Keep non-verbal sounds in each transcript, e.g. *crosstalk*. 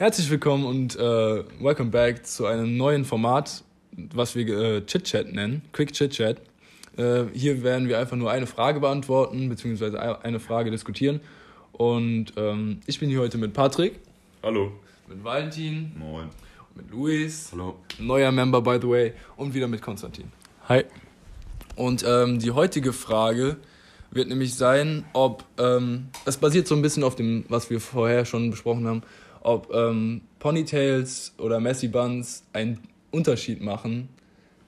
Herzlich willkommen und äh, welcome back zu einem neuen Format, was wir äh, Chit Chat nennen, Quick Chit Chat. Äh, hier werden wir einfach nur eine Frage beantworten, beziehungsweise eine Frage diskutieren. Und ähm, ich bin hier heute mit Patrick. Hallo. Mit Valentin. Moin. Mit Luis. Hallo. Neuer Member, by the way. Und wieder mit Konstantin. Hi. Und ähm, die heutige Frage wird nämlich sein, ob, ähm, es basiert so ein bisschen auf dem, was wir vorher schon besprochen haben, ob ähm, Ponytails oder Messy Buns einen Unterschied machen,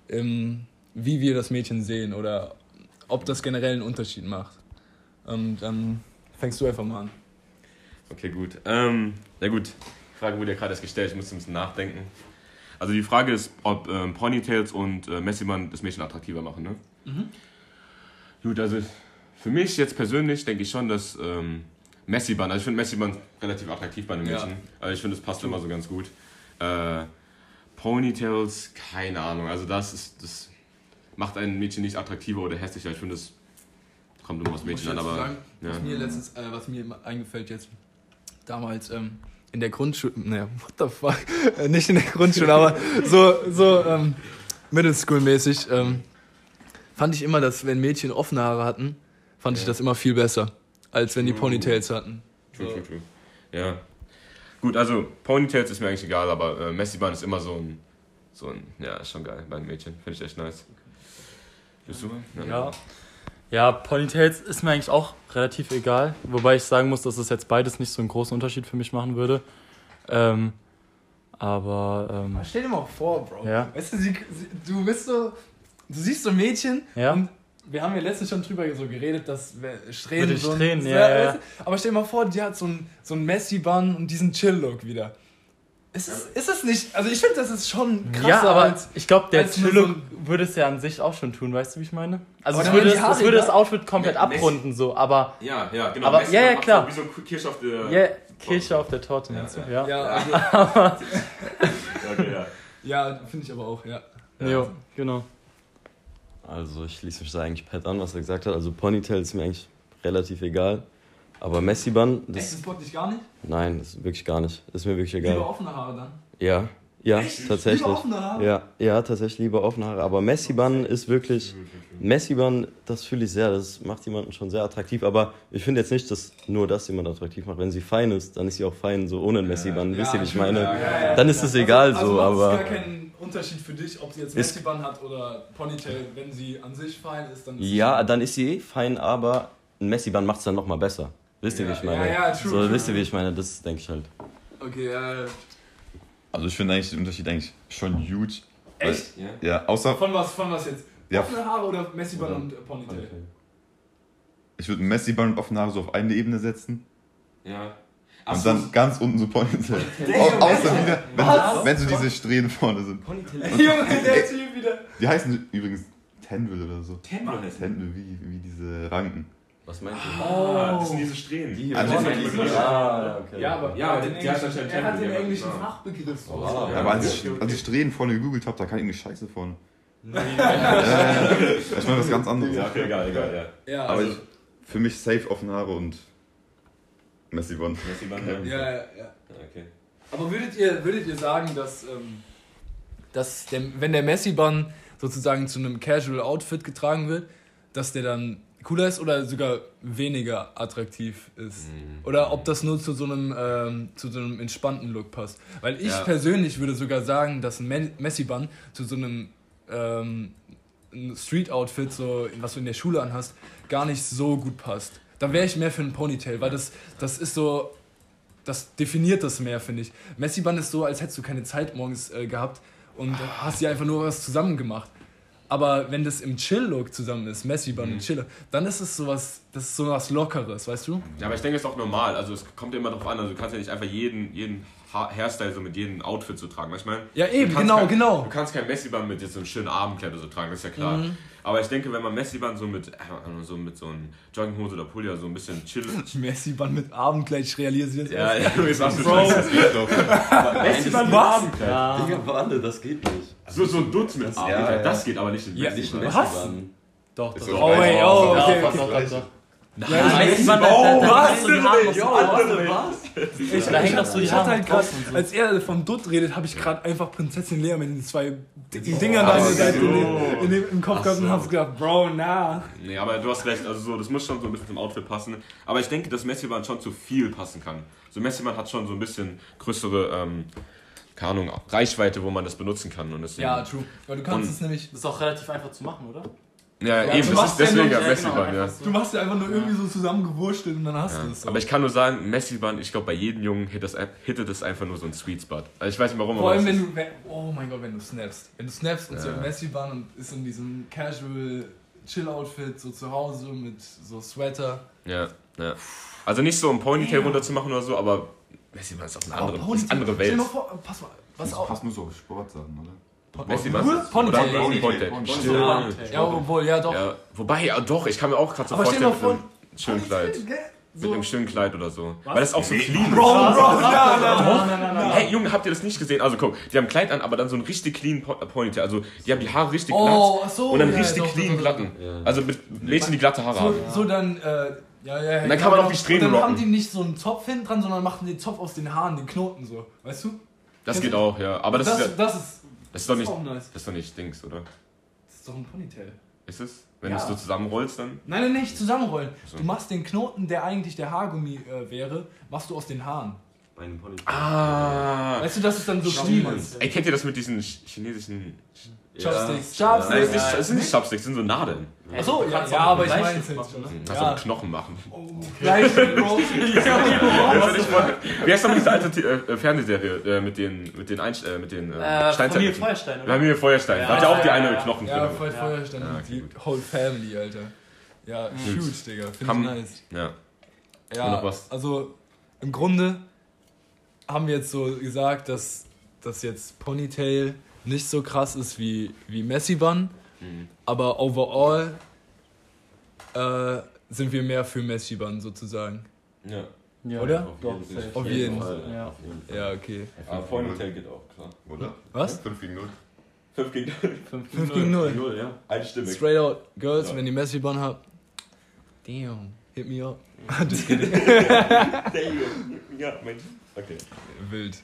im, wie wir das Mädchen sehen oder ob das generell einen Unterschied macht. Und dann fängst du einfach mal an. Okay, gut. Ähm, ja gut, die Frage wurde ja gerade erst gestellt, ich musste ein bisschen nachdenken. Also die Frage ist, ob ähm, Ponytails und äh, Messy Bun das Mädchen attraktiver machen, ne? Mhm. Gut, also für mich jetzt persönlich denke ich schon, dass ähm, Messi Bun, also ich finde Messi Bun relativ attraktiv bei Ja. Mädchen. Also ich finde, das passt immer so ganz gut. Äh, Ponytails, keine Ahnung. Also das ist, das macht ein Mädchen nicht attraktiver oder hässlicher. Ich finde, das kommt immer aufs Mädchen an, aber ja. was mir letztens, äh, was mir eingefällt jetzt, damals ähm, in der Grundschule, naja, *laughs* what the fuck, Äh, nicht in der Grundschule, aber so, so ähm, Middle School mäßig, ähm, fand ich immer, dass wenn Mädchen offene Haare hatten, fand ich Ja. das immer viel besser, als wenn die. Ponytails hatten. True, So. true, true. Ja. Gut, also Ponytails ist mir eigentlich egal, aber äh, Messi Bun ist immer so ein, so ein, ja, ist schon geil bei einem Mädchen. Finde ich echt nice. Bist du? Ja. Ja, Ponytails ist mir eigentlich auch relativ egal. Wobei ich sagen muss, dass es jetzt beides nicht so einen großen Unterschied für mich machen würde. Ähm, aber, ähm, Aber stell dir mal vor, Bro. Ja. Weißt du, sie, sie, du bist so, du siehst so ein Mädchen Ja. und wir haben ja letztens schon drüber so geredet, dass wir- Strähnen Mit den so Strähnen, ja, ja, du? Aber stell dir mal vor, die hat so einen so ein Messi-Bun und diesen Chill-Look wieder. Ist es, ist es nicht, also ich finde, das ist schon krasser ja, aber als... ich glaube, der Chill-Look so würde es ja an sich auch schon tun, weißt du, wie ich meine? Also es würde, es, Haare es würde das. Outfit komplett Ja, Messi- abrunden, so, aber Ja, ja, genau. Aber- Messi ja, ja, klar. so Wie so ein Kirsch auf der. ja, Kirsche auf der Torte, meinst du? Ja. Ja, also, *laughs* *laughs* Okay, ja. ja finde ich aber auch, ja. Jo, genau. Also ich schließe mich da eigentlich Pat an, was er gesagt hat. Also Ponytail ist mir eigentlich relativ egal. Aber Messi Bun, Echt, das, das bockt dich gar nicht? nein, das ist wirklich gar nicht. Das ist mir wirklich Lieber egal. offene Haare dann. Ja, ja, Echt? tatsächlich. Lieber offene Haare? Ja, ja, tatsächlich lieber offene Haare. Aber Messi Bun ist wirklich, Messi Bun, das fühle ich sehr. Das macht jemanden schon sehr attraktiv. Aber ich finde jetzt nicht, dass nur das jemand attraktiv macht. Wenn sie fein ist, dann ist sie auch fein, so ohne Messi Bun. Wisst ihr, wie ich meine? Ja, ja, ja. Dann ist es egal also, so, also macht aber. Unterschied für dich, ob sie jetzt Messi-Bun hat oder Ponytail. Wenn sie an sich fein ist, dann ist Ja, dann ist sie eh fein, aber ein Messi Bun macht es dann nochmal besser. Wisst ihr, wie Ja, ich meine? ja, ja, true, so, true. wisst ihr, wie ich meine? Das denke ich halt. Okay, äh, Also ich finde eigentlich den Unterschied eigentlich schon huge. Weil- echt? Ja. Ja, außer Von was, von was jetzt? Ja. Offene Haare oder Messi-Bun und äh, Ponytail? ich würde Messi Bun und offene Haare so auf eine Ebene setzen Ja. Und dann ganz unten so Ponytail. *laughs* Au, außer wieder, Was? wenn, wenn so diese Strähnen vorne sind. Junge, der Typ wieder. Die heißen übrigens Tendril oder so. Tempel heißt Tendril, wie, wie diese Ranken. Was meint Ah, das sind diese Strähnen. Die Also also die- die, ah, okay. Ja, aber Ja, er hat die heißt englischen, anscheinend er hat den englischen. Fachbegriff. Wow. raus. Ja, aber als ich, als ich Strähnen vorne gegoogelt habe, da kam irgendwie Scheiße vorne. *laughs* Ja, ich meine was ganz anderes. Ja, okay, egal, egal, ja. Ja, Aber also, ich, für mich safe offene Haare und Messi Bun. Messi Bun, ja, ja. ja, ja. Okay. Aber würdet ihr, würdet ihr sagen, dass, ähm, dass der, wenn der Messi-Bun sozusagen zu einem Casual-Outfit getragen wird, dass der dann cooler ist oder sogar weniger attraktiv ist? Oder ob das nur zu so einem, ähm, zu so einem entspannten Look passt? Weil ich Ja. persönlich würde sogar sagen, dass ein Me- Messi-Bun zu so einem ähm, Street-Outfit, so, was du in der Schule anhast, gar nicht so gut passt. Dann wäre ich mehr für einen Ponytail, weil das, das ist so, das definiert das mehr, finde ich. Messi-Band ist so, als hättest du keine Zeit morgens äh, gehabt und hast dir einfach nur was zusammen gemacht. Aber wenn das im Chill-Look zusammen ist, Messi-Band Mhm. und Chill, dann ist es sowas, das ist sowas Lockeres, weißt du? Ja, aber ich denke, es ist auch normal. Also es kommt ja immer drauf an. Also du kannst ja nicht einfach jeden, jeden Ha- Hairstyle so mit jedem Outfit so tragen. Weißt du, was ich meine? Ja, eben, genau, kein, genau. Du kannst kein Messi-Band mit jetzt so einem schönen Abendkleid so tragen, das ist ja klar. Mhm. Aber ich denke, wenn man Messi-Band so mit, äh, so mit so einem Jogginghose oder Pulli so ein bisschen chill. *laughs* Messi-Band mit Abendkleid, ich realisiere das ja, ja, du Bro. das geht doch. Messi-Band mit Abendkleid. Ja. Digga, warte, das geht nicht. So, so ein Dutz mit Abendkleid, ja. das geht aber nicht in Ja, Messi-Band. nicht Was? Doch, Ist doch. doch Oh, aus. oh, Ja, okay, okay. Ich- Messi, Mann, da, Oh, da, da, was? so Haare so Was? Ich, Da hängen doch so die ich hatte Haare halt und so. als er von Dutt redet, habe ich gerade einfach Prinzessin Lea mit den zwei dicken Dingern da in Seite so. in den- in im Kopf gehabt und hab's gedacht, Bro, na. Nee, aber du hast recht, also so, das muss schon so ein bisschen zum Outfit passen. Aber ich denke, dass Messi-Band schon zu viel passen kann. So Messi-Band hat schon so ein bisschen größere, ähm, keine Ahnung, Reichweite, wo man das benutzen kann. Und deswegen, Ja, true. Weil du kannst es nämlich, Das ist auch relativ einfach zu machen, oder? Ja, Ja, eben, das ist deswegen ja ja, genau, Messi-Band, ja. du machst ja einfach nur irgendwie so zusammengewurstelt und dann hast Ja. du es. So. Aber ich kann nur sagen, Messi-Band, ich glaube, bei jedem Jungen hittet das, hittet das einfach nur so ein Sweet Spot. Also ich weiß nicht warum, Vor allem, wenn du, wenn, oh mein Gott, wenn du snappst. Wenn du snappst und so Ja. im Messi-Bahn und ist in diesem casual Chill-Outfit, so zu Hause mit so Sweater. Ja, ja. Also nicht so ein Ponytail Ja. runterzumachen oder so, aber Messi-Band ist auch eine andere, Ponytail- ist eine andere dir Welt. vor, pass mal, was Das auch. passt nur so auf Sportsachen, oder? Messi-Band Nur ist- Ponytail. Ponytail. Ponytail. Stimmt. Ja. Ja, obwohl, ja doch. Ja, wobei, ja doch, ich kann mir auch gerade so Aber vorstellen, vor, mit einem schönen Kleid. Ponytail, gell? Mit So. einem schönen Kleid oder so. Weil das auch so clean Bro, ist. Bro, ja. Hey Junge, habt ihr das nicht gesehen? Also guck, die haben ein Kleid an, aber dann so ein richtig clean Po- äh, Ponytail. Also die haben die Haare richtig Oh, glatt ach so. und dann ja, richtig doch, clean doch, doch, glatten. Ja. Also mit Mädchen, die glatte Haare So, haben. so dann, äh, ja, ja, ja. Und dann kann man auch die genau. Strähnen Und dann haben die nicht so einen Zopf hinten dran, sondern machen den Zopf aus den Haaren, den Knoten so. Weißt du? Das geht auch, ja. Aber das, das, ist, ja, das ist, das ist doch nicht, auch nice. das ist doch nicht Dings, oder? Das ist doch ein Ponytail. Ist es? Wenn Ja. du es so zusammenrollst, dann. Nein, nein, nicht zusammenrollen. So. Du machst den Knoten, der eigentlich der Haargummi äh, wäre, machst du aus den Haaren. Bei einem Ponytail. Ah. Weißt du, das ist dann so clean. Ey, kennt ihr das mit diesen ch- chinesischen. Chopsticks. Nein, Chopsticks. nicht, das sind nicht Chopsticks, das sind so Nadeln. Achso, Du ja, ja aber ich meine Bleistift es ne? Kannst Ja. auch Knochen machen. Gleich, Bro. Du, Wie heißt nochmal diese alte äh, Fernsehserie äh, mit den, mit den, Einst äh, mit den äh, Äh, Steinzeiten? Familie Feuerstein, oder? Familie Feuerstein. Ja, da hat ja auch die ja, eine ja. Knochen Ja, drin. Ja. Feuerstein Ja, die gut. whole family, Alter. Ja, huge, Digga. Finde ich nice. Ja. Ja, noch also im Grunde haben wir jetzt so gesagt, dass das jetzt Ponytail nicht so krass ist wie, wie Messi Bun, Mhm. aber overall äh, sind wir mehr für Messi Bun sozusagen. ja. Ja, Oder? Doch, jeden safe. Auf jeden Fall. Ja. Auf jeden Fall. Ja, okay. Aber Ponytail geht auch, klar. Oder? Was? 5 gegen 0. 5 gegen 5 5 *laughs* gegen 0. Null, ja. Einstimmig. Straight out, Girls, Ja. wenn ihr Messi Bun habt, damn, hit me up. Just kidding. Ja, Mensch. Okay. Wild.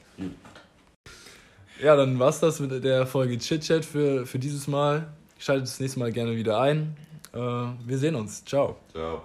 Ja, dann war's das mit der Folge Chit Chat für, für dieses Mal. Schaltet das nächste Mal gerne wieder ein. Äh, wir sehen uns. Ciao. Ciao.